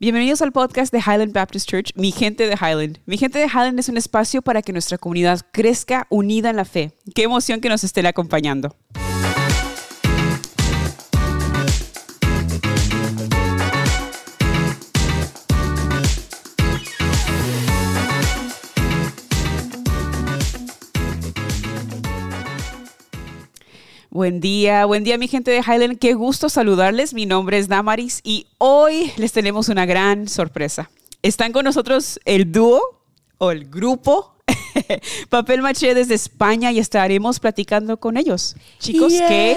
Bienvenidos al podcast de Highland Baptist Church, Mi Gente de Highland. Mi Gente de Highland es un espacio para que nuestra comunidad crezca unida en la fe. Qué emoción que nos estén acompañando. Buen día, buen día mi gente de Highland, qué gusto saludarles. Mi nombre es Damaris y hoy les tenemos una gran sorpresa. Están con nosotros el dúo o el grupo Papel Maché desde España y estaremos platicando con ellos. Chicos, qué,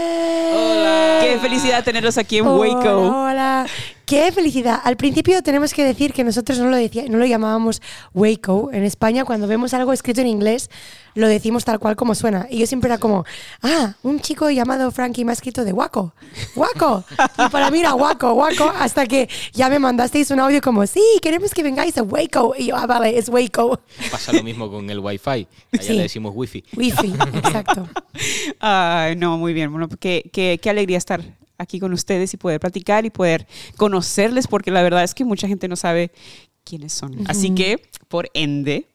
qué felicidad tenerlos aquí en Waco. Hola, qué felicidad. Al principio tenemos que decir que nosotros no lo, decía, no lo llamábamos Waco. En España, cuando vemos algo escrito en inglés, lo decimos tal cual como suena. Y yo siempre era como, ah, un chico llamado Frankie me ha escrito de Waco, Waco. Y para mí era Waco, Waco, hasta que ya me mandasteis un audio como, sí, queremos que vengáis a Waco. Y yo, ah, vale, es Waco. Pasa lo mismo con el Wi-Fi. Allá Sí. le decimos Wi-Fi. Wi-Fi, exacto. Ay, no, muy bien. Bueno, qué, qué, qué alegría estar aquí con ustedes y poder platicar y poder conocerles, porque la verdad es que mucha gente no sabe quiénes son. Así que, por ende,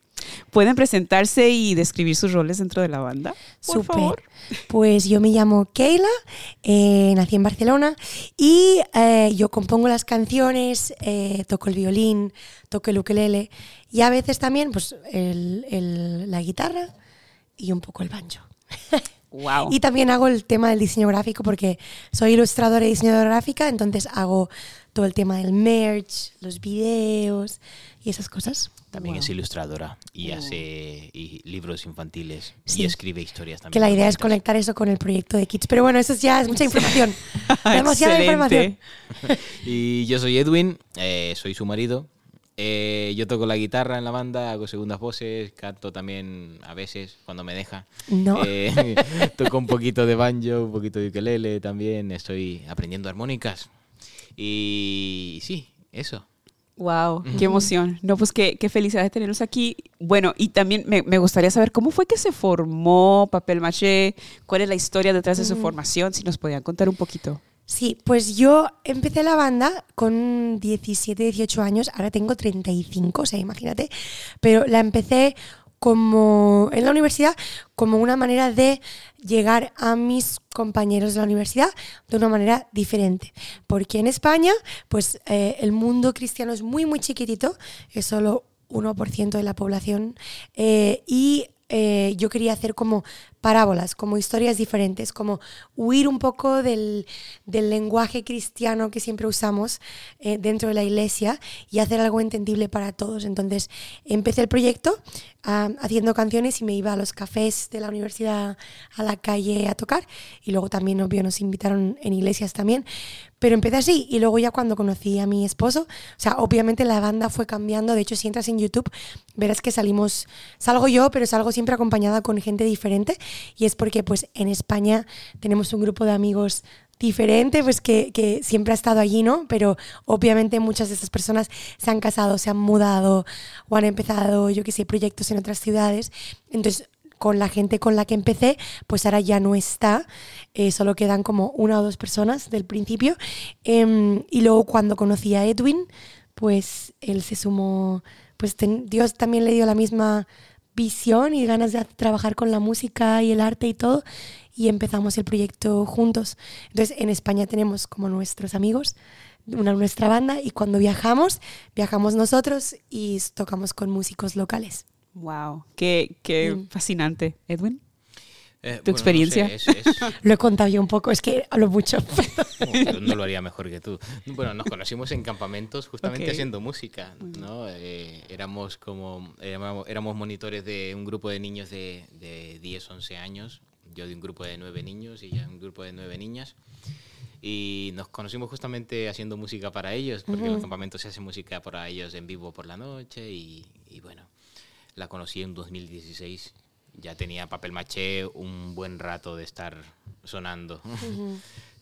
pueden presentarse y describir sus roles dentro de la banda. Por favor. Pues yo me llamo Keila, eh, nací en Barcelona y eh, yo compongo las canciones, eh, toco el violín, toco el ukelele y a veces también pues el- el- la guitarra y un poco el banjo. Wow. Y también hago el tema del diseño gráfico porque soy ilustradora y diseñadora gráfica, entonces hago todo el tema del merch, los videos y esas cosas. También Wow. es ilustradora y hace y libros infantiles Sí. y escribe historias también. Que la idea es conectar eso con el proyecto de Kids. Pero bueno, eso ya es mucha información. Demasiada Excelente. información. Y yo soy Edwin, eh, soy su marido. Eh, yo toco la guitarra en la banda, hago segundas voces, canto también a veces cuando me deja. No. Eh, toco un poquito de banjo, un poquito de ukelele también. Estoy aprendiendo armónicas. Y sí, eso. Wow, qué emoción. No, pues qué, qué felicidad de tenerlos aquí. Bueno, y también me, me gustaría saber cómo fue que se formó Papel Maché, cuál es la historia detrás de su formación, si nos podían contar un poquito. Sí, pues yo empecé la banda con 17, 18 años, ahora tengo 35, o sea, imagínate, pero la empecé como en la universidad como una manera de llegar a mis compañeros de la universidad de una manera diferente. Porque en España, pues eh, el mundo cristiano es muy, muy chiquitito, es solo 1% de la población, eh, y eh, yo quería hacer como parábolas, como historias diferentes, como huir un poco del, del lenguaje cristiano que siempre usamos eh, dentro de la iglesia y hacer algo entendible para todos. Entonces empecé el proyecto haciendo canciones y me iba a los cafés de la universidad, a la calle a tocar y luego también, obvio, nos invitaron en iglesias también. Pero empecé así y luego ya cuando conocí a mi esposo, o sea, obviamente la banda fue cambiando. De hecho, si entras en YouTube, verás que salimos, salgo yo, pero salgo siempre acompañada con gente diferente. Y es porque pues en España tenemos un grupo de amigos diferente, pues que, que siempre ha estado allí, ¿no? Pero obviamente muchas de estas personas se han casado, se han mudado o han empezado, yo qué sé, proyectos en otras ciudades. Entonces, con la gente con la que empecé, pues ahora ya no está, eh, solo quedan como una o dos personas del principio. Em, y luego cuando conocí a Edwin, pues él se sumó, pues ten- Dios también le dio la misma visión y ganas de trabajar con la música y el arte y todo, y empezamos el proyecto juntos. Entonces en España tenemos como nuestros amigos, una, nuestra banda, y cuando viajamos, viajamos nosotros y tocamos con músicos locales. Wow, qué, qué Mm. fascinante. Edwin. Eh, ¿Tu bueno, no experiencia? sé, es- es- Lo he contado yo un poco, es que hablo mucho. No, no lo haría mejor que tú. Bueno, nos conocimos en campamentos justamente haciendo música, ¿no? Eh, éramos como, éramos, éramos monitores de un grupo de niños de, de 10, 11 años, yo de un grupo de 9 niños y ella de un grupo de 9 niñas. Y nos conocimos justamente haciendo música para ellos, porque en los campamentos se hace música para ellos en vivo por la noche y, y bueno, la conocí en 2016. Ya tenía papel maché un buen rato de estar sonando.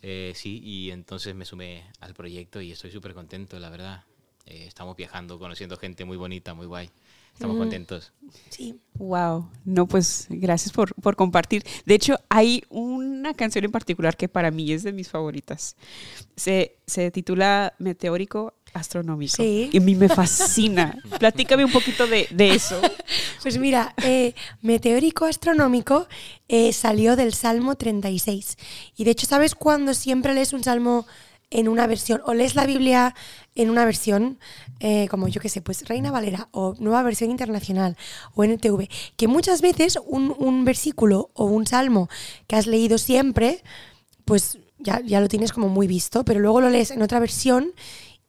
Eh, sí, y entonces me sumé al proyecto y estoy súper contento, la verdad. Eh, estamos viajando, conociendo gente muy bonita, muy guay. Estamos contentos. Sí. Wow, no, pues gracias por, por compartir. De hecho, hay una canción en particular que para mí es de mis favoritas. Se, se titula Meteórico astronómico. Sí. Y a mí me fascina. Platícame un poquito de, de eso. Pues mira, eh, meteórico astronómico eh, salió del Salmo 36. Y de hecho, ¿sabes cuándo siempre lees un salmo en una versión? O lees la Biblia en una versión, eh, como yo qué sé, pues Reina Valera o Nueva Versión Internacional o NTV. Que muchas veces un, un versículo o un salmo que has leído siempre, pues ya, ya lo tienes como muy visto, pero luego lo lees en otra versión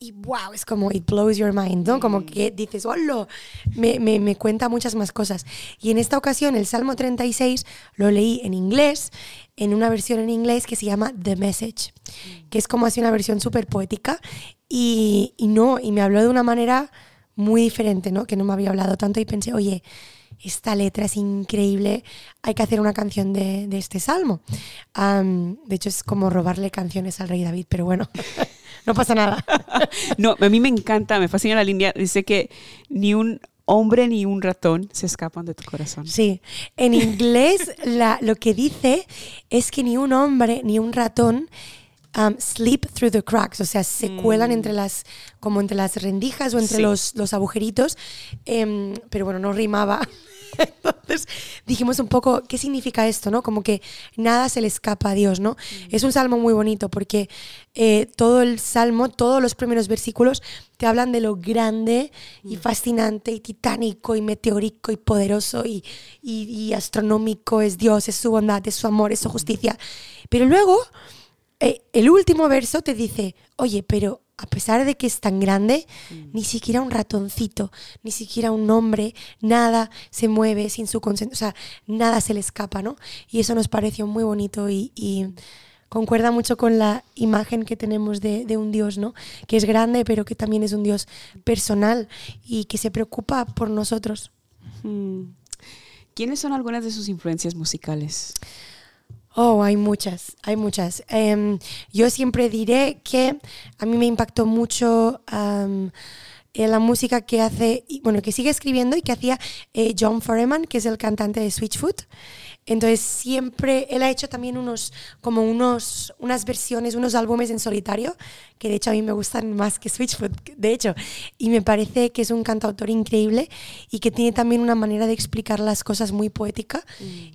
y wow, es como it blows your mind, ¿no? Como que dices, hola, me, me, me cuenta muchas más cosas. Y en esta ocasión el Salmo 36 lo leí en inglés, en una versión en inglés que se llama The Message, que es como así una versión súper poética y, y no, y me habló de una manera muy diferente, ¿no? Que no me había hablado tanto y pensé, oye, esta letra es increíble, hay que hacer una canción de, de este salmo. Am, de hecho, es como robarle canciones al rey David, pero bueno, no pasa nada. No, a mí me encanta, me fascina la línea. Dice que ni un hombre ni un ratón se escapan de tu corazón. Sí, en inglés la- lo que dice es que ni un hombre ni un ratón um, sleep through the cracks, o sea, se cuelan entre las, como entre las rendijas o entre Sí. los, los agujeritos, em, pero bueno, no rimaba. Entonces dijimos un poco, ¿qué significa esto? ¿no? Como que nada se le escapa a Dios, ¿no? Es un salmo muy bonito porque eh, todo el salmo, todos los primeros versículos te hablan de lo grande y fascinante y titánico y meteórico y poderoso y, y- y astronómico es Dios, es su bondad, es su amor, es su justicia. Pero luego eh, el último verso te dice, oye, pero a pesar de que es tan grande, ni siquiera un ratoncito, ni siquiera un hombre, nada se mueve sin su consentimiento, o sea, nada se le escapa, ¿no? Y eso nos pareció muy bonito y, y concuerda mucho con la imagen que tenemos de, de un Dios, ¿no? Que es grande, pero que también es un Dios personal y que se preocupa por nosotros. Mm. ¿Quiénes son algunas de sus influencias musicales? Oh, hay muchas, hay muchas. Em, yo siempre diré que a mí me impactó mucho la música que hace, bueno, que sigue escribiendo y que hacía eh, John Foreman, que es el cantante de Switchfoot. Entonces siempre, él ha hecho también unos, como unos, unas versiones, unos álbumes en solitario, que de hecho a mí me gustan más que Switchfoot, de hecho. Y me parece que es un cantautor increíble y que tiene también una manera de explicar las cosas muy poética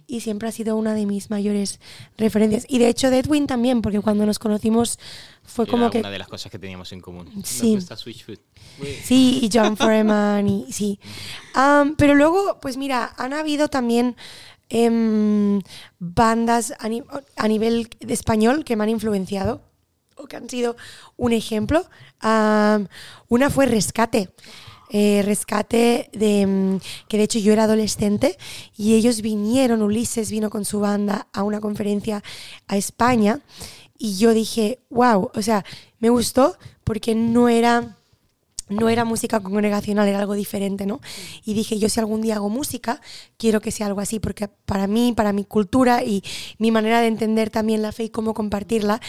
y siempre ha sido una de mis mayores referencias. Y de hecho de Edwin también, porque cuando nos conocimos fue como Era que... una de las cosas que teníamos en común. Sí. Nos gusta Switchfoot. Sí, y John Foreman, y sí. Am, pero luego, pues mira, han habido también em, bandas a, ni- a nivel de español que me han influenciado o que han sido un ejemplo. Una fue Rescate. Eh, rescate de mm, que de hecho yo era adolescente y ellos vinieron, Ulises vino con su banda a una conferencia a España y yo dije, wow, o sea, me gustó porque no era no era música congregacional, era algo diferente, ¿no? Y dije, yo si algún día hago música, quiero que sea algo así, porque para mí, para mi cultura y mi manera de entender también la fe y cómo compartirla,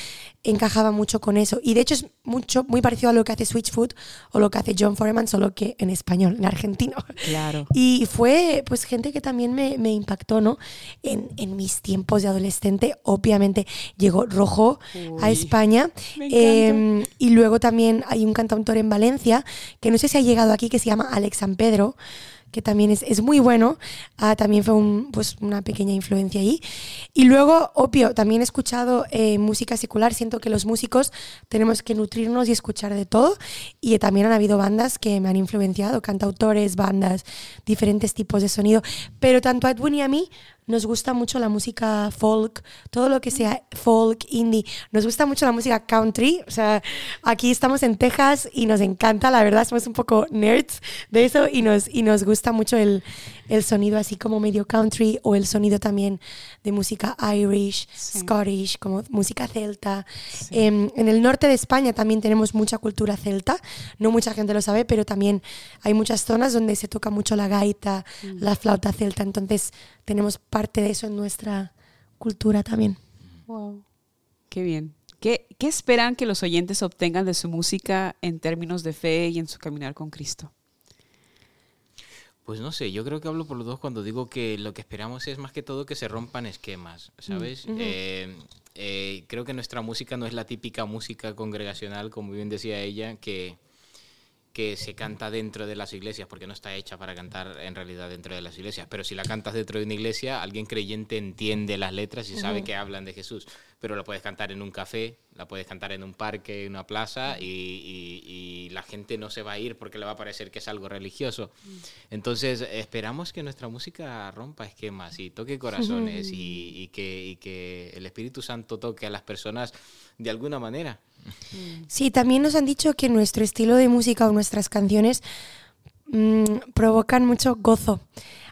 encajaba mucho con eso. Y de hecho es mucho, muy parecido a lo que hace Switchfoot o lo que hace John Foreman, solo que en español, en argentino. Claro. Y fue pues gente que también me, me impactó, ¿no? En, en mis tiempos de adolescente, obviamente llegó Rojo a España. Em, y luego también hay un cantautor en Valencia, que no sé si ha llegado aquí, que se llama Alex San Pedro, que también es, es muy bueno. Ah, también fue un- pues, una pequeña influencia ahí. Y luego, obvio, también he escuchado eh, música secular. Siento que los músicos tenemos que nutrirnos y escuchar de todo. Y también han habido bandas que me han influenciado, cantautores, bandas, diferentes tipos de sonido. Pero tanto a Edwin y a mí nos gusta mucho la música folk, todo lo que sea folk, indie. Nos gusta mucho la música country. O sea, aquí estamos en Texas y nos encanta, la verdad, somos un poco nerds de eso y nos, y nos gusta mucho el, el sonido así como medio country o el sonido también de música Irish, Sí. Scottish, como música celta. Em, en el norte de España también tenemos mucha cultura celta. No mucha gente lo sabe, pero también hay muchas zonas donde se toca mucho la gaita, la flauta celta. Entonces tenemos parte de eso en nuestra cultura también. Wow. Qué bien. ¿Qué, ¿Qué esperan que los oyentes obtengan de su música en términos de fe y en su caminar con Cristo? Pues no sé, yo creo que hablo por los dos cuando digo que lo que esperamos es más que todo que se rompan esquemas, ¿sabes? Eh, eh, creo que nuestra música no es la típica música congregacional, como bien decía ella, que, que se canta dentro de las iglesias, porque no está hecha para cantar en realidad dentro de las iglesias. Pero si la cantas dentro de una iglesia, alguien creyente entiende las letras y sabe que hablan de Jesús. Pero la puedes cantar en un café, la puedes cantar en un parque, en una plaza, y, y- y la gente no se va a ir porque le va a parecer que es algo religioso. Entonces, esperamos que nuestra música rompa esquemas y toque corazones y, y que, y que el Espíritu Santo toque a las personas de alguna manera. Sí, también nos han dicho que nuestro estilo de música o nuestras canciones mm, provocan mucho gozo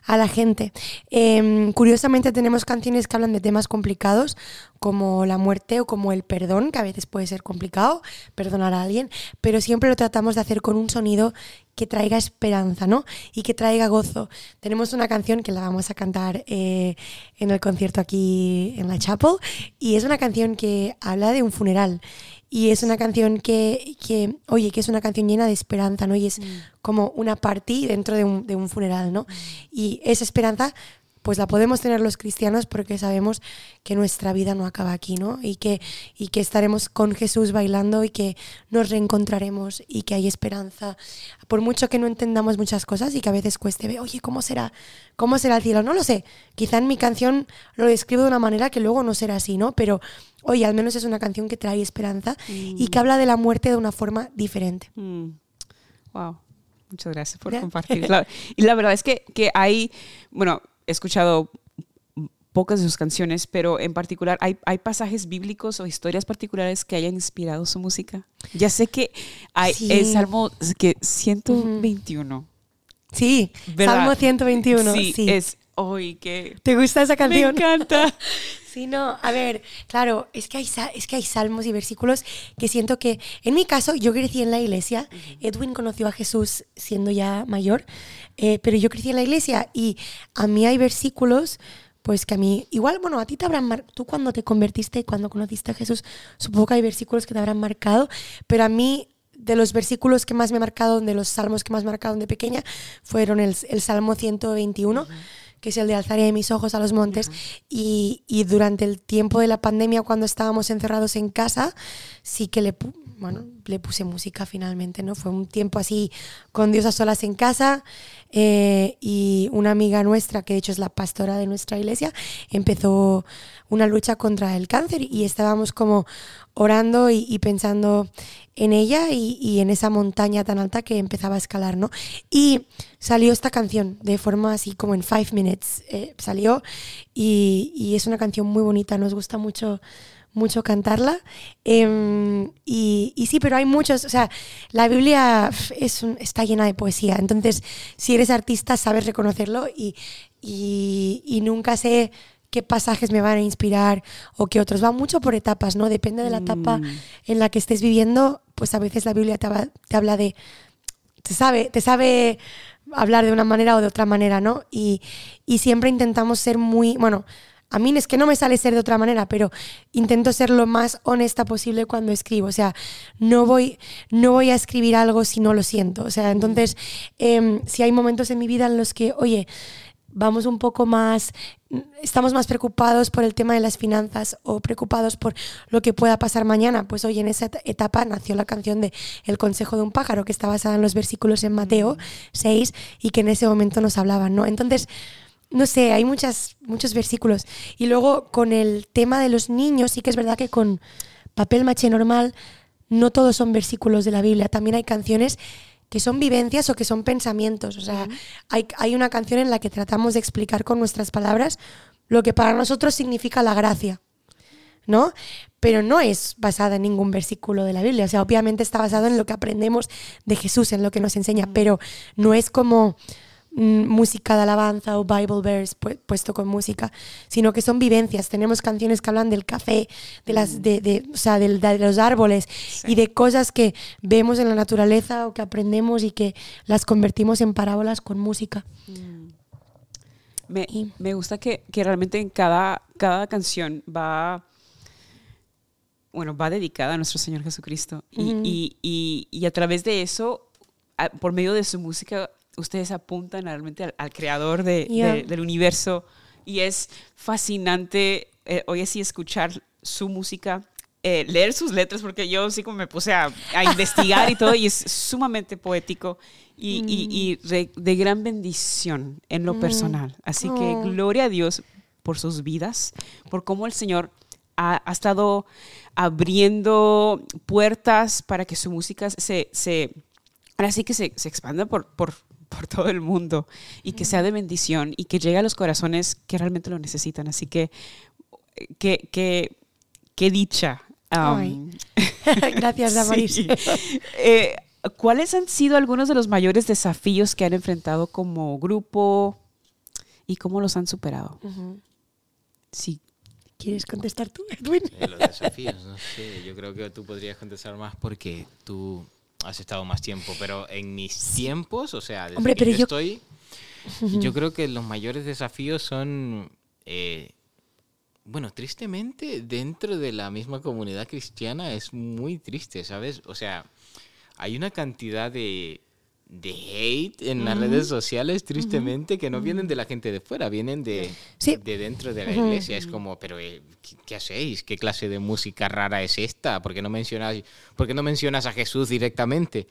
a la gente. Em, curiosamente tenemos canciones que hablan de temas complicados como la muerte o como el perdón, que a veces puede ser complicado perdonar a alguien, pero siempre lo tratamos de hacer con un sonido que traiga esperanza, ¿no? Y que traiga gozo. Tenemos una canción que la vamos a cantar eh, en el concierto aquí en la Chapel y es una canción que habla de un funeral y es una canción que, que, oye, que es una canción llena de esperanza, ¿no? Y es como una party dentro de un, de un funeral, ¿no? Y esa esperanza, pues la podemos tener los cristianos porque sabemos que nuestra vida no acaba aquí, ¿no? Y que, y que estaremos con Jesús bailando y que nos reencontraremos y que hay esperanza. Por mucho que no entendamos muchas cosas y que a veces cueste ver, oye, ¿cómo será? ¿Cómo será el cielo? No lo sé. Quizá en mi canción lo describo de una manera que luego no será así, ¿no? Pero, oye, al menos es una canción que trae esperanza y que habla de la muerte de una forma diferente. Mm. Wow. Muchas gracias por compartir. La- y la verdad es que, que hay, bueno, he escuchado pocas de sus canciones, pero en particular hay, hay pasajes bíblicos o historias particulares que hayan inspirado su música. Ya sé que hay Sí. el Salmo que 121. Sí, ¿verdad? Salmo 121. Sí, Sí, es hoy que ¿Te gusta esa me canción? encanta. Sí, no, a ver, claro, es que, hay, es que hay salmos y versículos que siento que, en mi caso, yo crecí en la iglesia, Edwin conoció a Jesús siendo ya mayor, eh, pero yo crecí en la iglesia y a mí hay versículos, pues que a mí, igual, bueno, a ti te habrán marcado, tú cuando te convertiste, cuando conociste a Jesús, supongo que hay versículos que te habrán marcado, pero a mí de los versículos que más me marcaron, de los salmos que más me marcaron de pequeña, fueron el, el Salmo 121, que es el de alzaré mis ojos a los montes. y, y durante el tiempo de la pandemia, cuando estábamos encerrados en casa, sí que le, bueno, le puse música finalmente, ¿no? Fue un tiempo así con Dios a solas en casa eh, y una amiga nuestra, que de hecho es la pastora de nuestra iglesia, empezó una lucha contra el cáncer y estábamos como orando y, pensando en ella y, en esa montaña tan alta que empezaba a escalar, ¿no? Y salió esta canción de forma así como en five minutes, eh, salió y es una canción muy bonita, nos gusta mucho mucho cantarla. Em, y, y sí, pero hay muchos, o sea, la Biblia es un- está llena de poesía, entonces si eres artista sabes reconocerlo y, y, y nunca sé qué pasajes me van a inspirar o qué otros. Va mucho por etapas, ¿no? Depende de la etapa Mm. en la que estés viviendo, pues a veces la Biblia te, va- te habla de, te sabe, te sabe hablar de una manera o de otra manera, ¿no? Y, y siempre intentamos ser muy, bueno, a mí es que no me sale ser de otra manera, pero intento ser lo más honesta posible cuando escribo. O sea, no voy, no voy a escribir algo si no lo siento. O sea, entonces, em, si hay momentos en mi vida en los que, oye, vamos un poco más, estamos más preocupados por el tema de las finanzas o preocupados por lo que pueda pasar mañana, pues hoy en esa et- etapa nació la canción de El consejo de un pájaro, que está basada en los versículos en Mateo 6 y que en ese momento nos hablaban, ¿no? Entonces, no sé, hay muchas, muchos versículos. Y luego con el tema de los niños, sí que es verdad que con papel maché normal no todos son versículos de la Biblia, también hay canciones que son vivencias o que son pensamientos. O sea, hay, hay una canción en la que tratamos de explicar con nuestras palabras lo que para nosotros significa la gracia, ¿no? Pero no es basada en ningún versículo de la Biblia. O sea, obviamente está basado en lo que aprendemos de Jesús, en lo que nos enseña, pero no es como música de alabanza o Bible verse pu- puesto con música, sino que son vivencias. Tenemos canciones que hablan del café, de las, de, de- o sea, de los árboles y de cosas que vemos en la naturaleza o que aprendemos y que las convertimos en parábolas con música. Me, Y- me gusta que, que realmente en cada, cada canción va, bueno, va dedicada a nuestro Señor Jesucristo. Y, y, y, y a través de eso, a- por medio de su música, ustedes apuntan realmente al, al creador de- Yeah. de- del universo. Y es fascinante eh, hoy así escuchar su música eh, leer sus letras porque yo sí como me puse a, a investigar y todo y es sumamente poético y, y- y de, de gran bendición en lo personal. Así que Oh. gloria a Dios por sus vidas, por cómo el Señor ha, ha estado abriendo puertas para que su música se, se ahora sí que se, se expanda por, por, por todo el mundo y que sea de bendición y que llegue a los corazones que realmente lo necesitan. Así que, que, que, qué dicha. Um. Gracias, Damaris. sí. Eh, ¿Cuáles han sido algunos de los mayores desafíos que han enfrentado como grupo y cómo los han superado? Ujú. Sí. ¿Quieres contestar tú, Edwin? Eh, los desafíos, no sé. Yo creo que tú podrías contestar más porque tú has estado más tiempo. Pero en mis tiempos, o sea, desde Hombre, que pero yo, yo- estoy, yo creo que los mayores desafíos son, eh, bueno, tristemente, dentro de la misma comunidad cristiana es muy triste, ¿sabes? O sea, hay una cantidad de, de hate en las redes sociales, tristemente, que no vienen de la gente de fuera, vienen de, Sí. de dentro de la iglesia. Es como, pero eh, ¿qué, qué hacéis? ¿Qué clase de música rara es esta? ¿Por qué no mencionas, por qué no mencionas a Jesús directamente?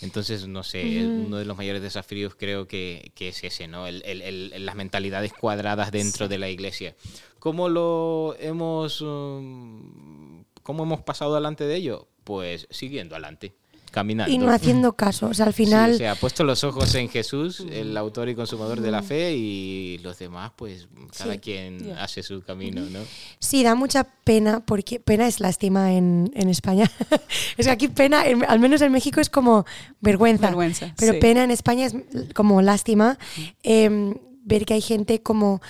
Entonces, no sé, uno de los mayores desafíos creo que, que es ese, ¿no? El- el- el- las mentalidades cuadradas dentro de la iglesia. ¿Cómo lo hemos, um, cómo hemos pasado delante de ello? Pues siguiendo adelante, caminando. Y no haciendo caso. O sea, al Sí, final. o sea, puesto los ojos en Jesús, el autor y consumador de la fe, y los demás, pues cada Sí. quien hace su camino, ¿no? Sí, da mucha pena, porque pena es lástima en, en España. es que aquí pena, en- al menos en México, es como vergüenza. Vergüenza, Pero sí. pena en España es como lástima. em, ver que hay gente como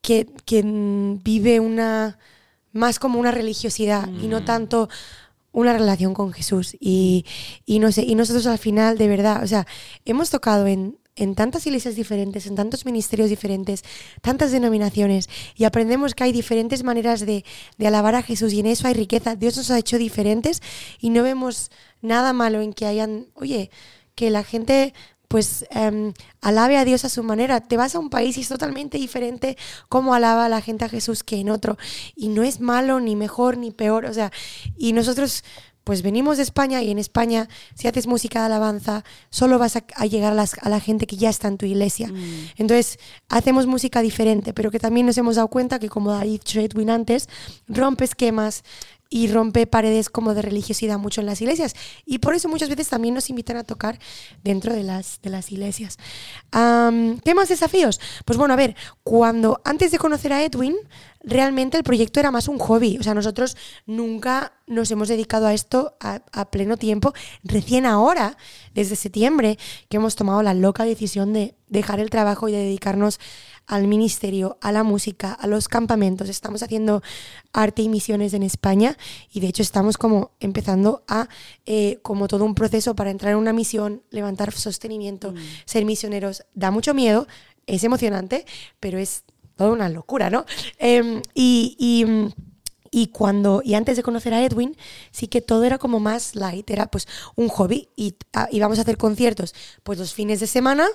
que, que mm, vive una más como una religiosidad y no tanto una relación con Jesús. Y, y no sé, y nosotros al final, de verdad, o sea, hemos tocado en, en tantas iglesias diferentes, en tantos ministerios diferentes, tantas denominaciones, y aprendemos que hay diferentes maneras de, de alabar a Jesús, y en eso hay riqueza. Dios nos ha hecho diferentes y no vemos nada malo en que hayan, oye, que la gente pues em, alabe a Dios a su manera. Te vas a un país y es totalmente diferente cómo alaba la gente a Jesús que en otro. Y no es malo, ni mejor, ni peor. O sea, y nosotros pues venimos de España y en España si haces música de alabanza solo vas a, a llegar a, las- a la gente que ya está en tu iglesia. Entonces hacemos música diferente, pero que también nos hemos dado cuenta que como ha dicho Edwin antes, rompe esquemas y rompe paredes como de religiosidad mucho en las iglesias. Y por eso muchas veces también nos invitan a tocar dentro de las, de las iglesias. Am, ¿Qué más desafíos? Pues bueno, a ver, cuando antes de conocer a Edwin, realmente el proyecto era más un hobby. O sea, nosotros nunca nos hemos dedicado a esto a, a pleno tiempo. Recién ahora, desde septiembre, que hemos tomado la loca decisión de dejar el trabajo y de dedicarnos al ministerio, a la música, a los campamentos. Estamos haciendo arte y misiones en España y de hecho estamos como empezando a, eh, como todo un proceso para entrar en una misión, levantar sostenimiento, ser misioneros. Da mucho miedo, es emocionante, pero es toda una locura, ¿no? Em, y, y, mm, y cuando y antes de conocer a Edwin, sí que todo era como más light, era pues un hobby y ah, íbamos a hacer conciertos pues los fines de semana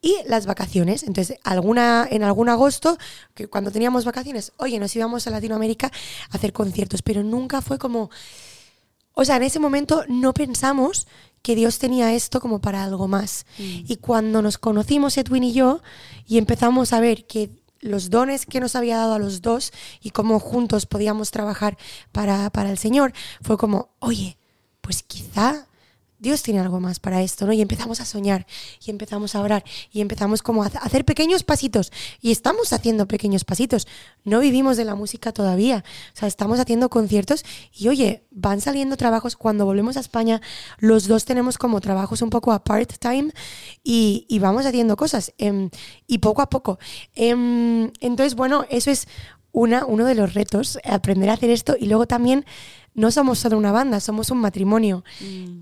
y las vacaciones. Entonces, alguna en algún agosto, que cuando teníamos vacaciones, oye, nos íbamos a Latinoamérica a hacer conciertos, pero nunca fue como o sea, en ese momento no pensamos que Dios tenía esto como para algo más. Y cuando nos conocimos, Edwin y yo, y empezamos a ver que los dones que nos había dado a los dos y cómo juntos podíamos trabajar para, para el Señor, fue como, oye, pues quizá Dios tiene algo más para esto, ¿no? Y empezamos a soñar y empezamos a orar y empezamos como a ha- hacer pequeños pasitos y estamos haciendo pequeños pasitos. No vivimos de la música todavía, o sea, estamos haciendo conciertos y oye, van saliendo trabajos cuando volvemos a España, los dos tenemos como trabajos un poco a part-time y, y vamos haciendo cosas em, y poco a poco. Em, entonces, bueno, eso es una, uno de los retos, aprender a hacer esto y luego también no somos solo una banda, somos un matrimonio.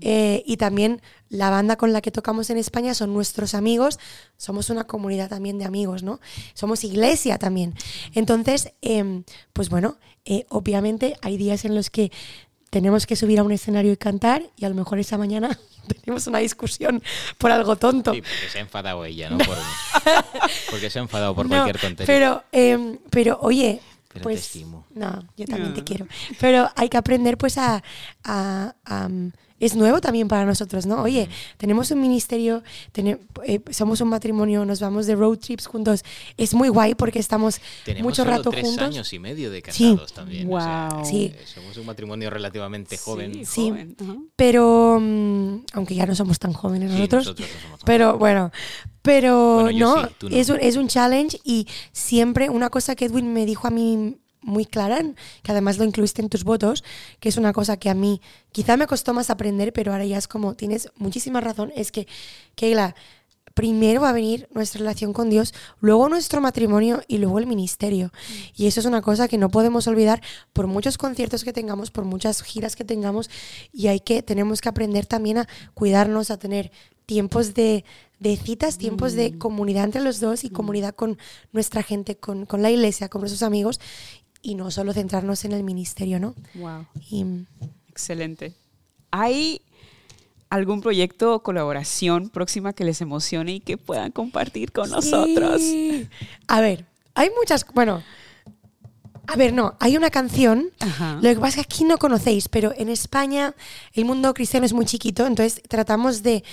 Eh, y también la banda con la que tocamos en España son nuestros amigos, somos una comunidad también de amigos, ¿no? Somos iglesia también. Entonces, em, pues bueno, eh, obviamente hay días en los que tenemos que subir a un escenario y cantar y a lo mejor esa mañana tenemos una discusión por algo tonto. Sí, porque se ha enfadado ella, ¿no? Por- porque se ha enfadado por No, cualquier tontería. Pero, em, pero oye, Pero pues, te estimo. No, yo también te quiero. Pero hay que aprender pues a... a- a, um, es nuevo también para nosotros, ¿no? Oye, tenemos un ministerio, eh, somos un matrimonio, nos vamos de road trips juntos. Es muy guay porque estamos Tenemos mucho solo rato tres juntos. años y medio de Sí. casados también. o sea, Wow. Sí. somos un matrimonio relativamente joven. Sí, Sí. Pero, mm, aunque ya no somos tan jóvenes Sí, nosotros, nosotros no somos tan pero bueno, pero Bueno, no, sí, tú no. Es, un, es un challenge y siempre una cosa que Edwin me dijo a mí muy clara, que además lo incluiste en tus votos, que es una cosa que a mí quizá me costó más aprender, pero ahora ya es como, tienes muchísima razón, es que, Keila, primero va a venir nuestra relación con Dios, luego nuestro matrimonio y luego el ministerio. Y eso es una cosa que no podemos olvidar por muchos conciertos que tengamos, por muchas giras que tengamos, y hay que, tenemos que aprender también a cuidarnos, a tener tiempos de, de citas, tiempos de comunidad entre los dos y comunidad con nuestra gente, con, con la iglesia, con nuestros amigos, y no solo centrarnos en el ministerio, ¿no? Wow. Y Excelente. ¿Hay algún proyecto o colaboración próxima que les emocione y que puedan compartir con nosotros? Sí. A ver, hay muchas. Bueno, a ver, no, hay una canción. Ajá. Lo que pasa es que aquí no conocéis, pero en España el mundo cristiano es muy chiquito, entonces tratamos de.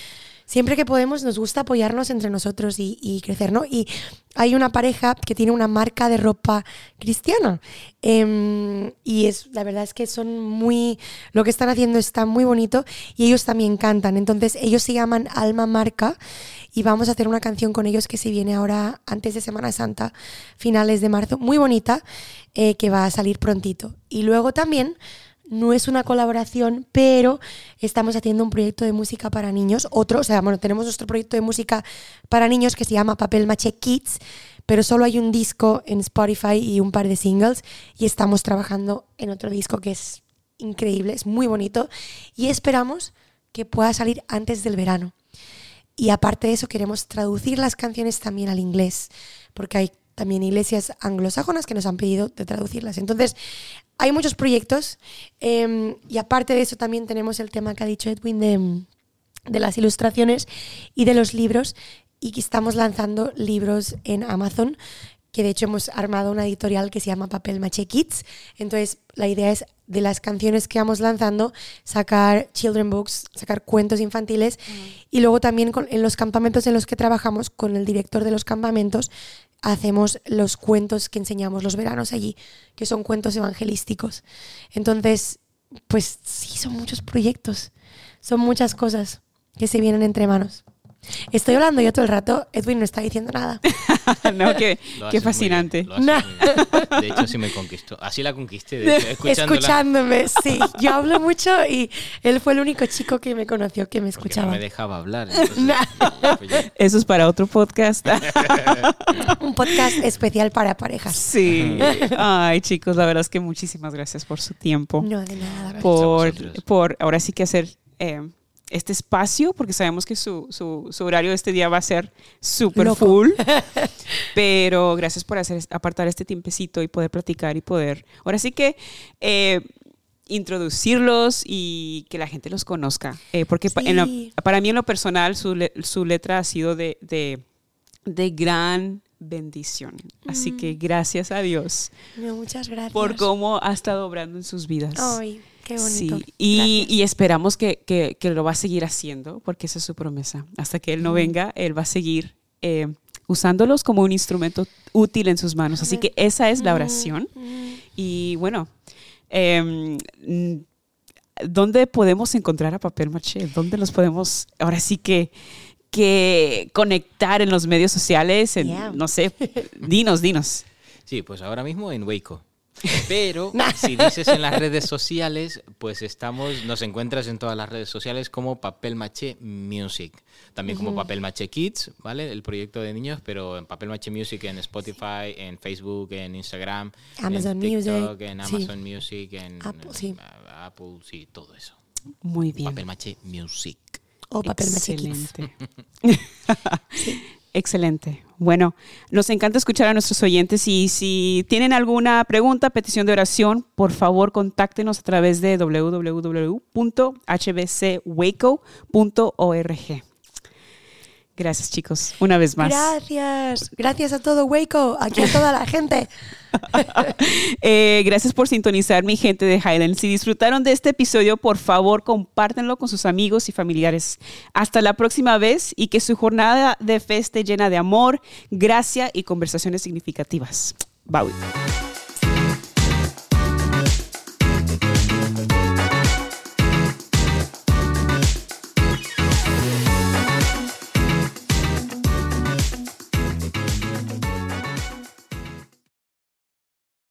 Siempre que podemos, nos gusta apoyarnos entre nosotros y, crecer, ¿no? Y hay una pareja que tiene una marca de ropa cristiana. Em, y es, la verdad es que son muy. Lo que están haciendo está muy bonito y ellos también cantan. Entonces, ellos se llaman Alma Marca y vamos a hacer una canción con ellos que se viene ahora antes de Semana Santa, finales de marzo, muy bonita, eh, que va a salir prontito. Y luego también, no es una colaboración, pero estamos haciendo un proyecto de música para niños, otro, o sea, bueno, tenemos nuestro proyecto de música para niños que se llama Papel Maché Kids, pero solo hay un disco en Spotify y un par de singles y estamos trabajando en otro disco que es increíble, es muy bonito y esperamos que pueda salir antes del verano. Y aparte de eso, queremos traducir las canciones también al inglés, porque hay también iglesias anglosajonas que nos han pedido de traducirlas. Entonces, hay muchos proyectos eh, y aparte de eso también tenemos el tema que ha dicho Edwin de, de las ilustraciones y de los libros y que estamos lanzando libros en Amazon que de hecho hemos armado una editorial que se llama Papel Maché Kids. Entonces, la idea es de las canciones que vamos lanzando, sacar children books, sacar cuentos infantiles y luego también con- en los campamentos en los que trabajamos con el director de los campamentos hacemos los cuentos que enseñamos los veranos allí, que son cuentos evangelísticos. Entonces, pues sí, son muchos proyectos, son muchas cosas que se vienen entre manos. Estoy hablando yo todo el rato, Edwin no está diciendo nada. no, qué, qué fascinante. bien. De hecho, sí me conquistó. Así la conquisté, de hecho. Escuchándome, sí. Yo hablo mucho y él fue el único chico que me conoció, que me porque escuchaba. no me dejaba hablar. entonces, pues. Eso es para otro podcast. Un podcast especial para parejas. sí. Ay, chicos, la verdad es que muchísimas gracias por su tiempo. No, de nada. gracias. por, por ahora sí que hacer eh, este espacio, porque sabemos que su, su, su horario este día va a ser súper full. Pero gracias por hacer, apartar este tiempecito y poder platicar y poder, ahora sí que eh, introducirlos y que la gente los conozca. Eh, porque pa- para mí en lo personal su, le- su letra ha sido de, de, de gran bendición. Así que gracias a Dios No, muchas gracias. por cómo ha estado obrando en sus vidas. Ay, qué bonito. Sí, y, esperamos que, que- que lo va a seguir haciendo, porque esa es su promesa. Hasta que Él no venga, Él va a seguir eh, usándolos como un instrumento útil en sus manos. Así que esa es la oración. Y bueno, em, ¿dónde podemos encontrar a Papel Maché? ¿Dónde los podemos, ahora sí que, que conectar en los medios sociales? En, Yeah. No sé, dinos, dinos. Sí, pues ahora mismo en Waco. Pero si dices en las redes sociales, pues estamos, nos encuentras en todas las redes sociales como Papel Maché Music. También como Papel Maché Kids, ¿vale? El proyecto de niños, pero en Papel Maché Music en Spotify, en Facebook, en Instagram, Amazon en TikTok, Music, en sí. Amazon Music, en Apple, sí. Apple, sí, todo eso. Muy bien. Papel Maché Music. O papel maché kids. Excelente. Excelente. Bueno, nos encanta escuchar a nuestros oyentes y si tienen alguna pregunta, petición de oración, por favor contáctenos a través de www.hbcwaco.org. Gracias, chicos, una vez más. Gracias. Gracias a todo Waco, aquí a toda la gente. Eh, gracias por sintonizar, mi gente de Highland. Si disfrutaron de este episodio, por favor, compártenlo con sus amigos y familiares. Hasta la próxima vez y que su jornada de fe esté llena de amor, gracia y conversaciones significativas. Bye.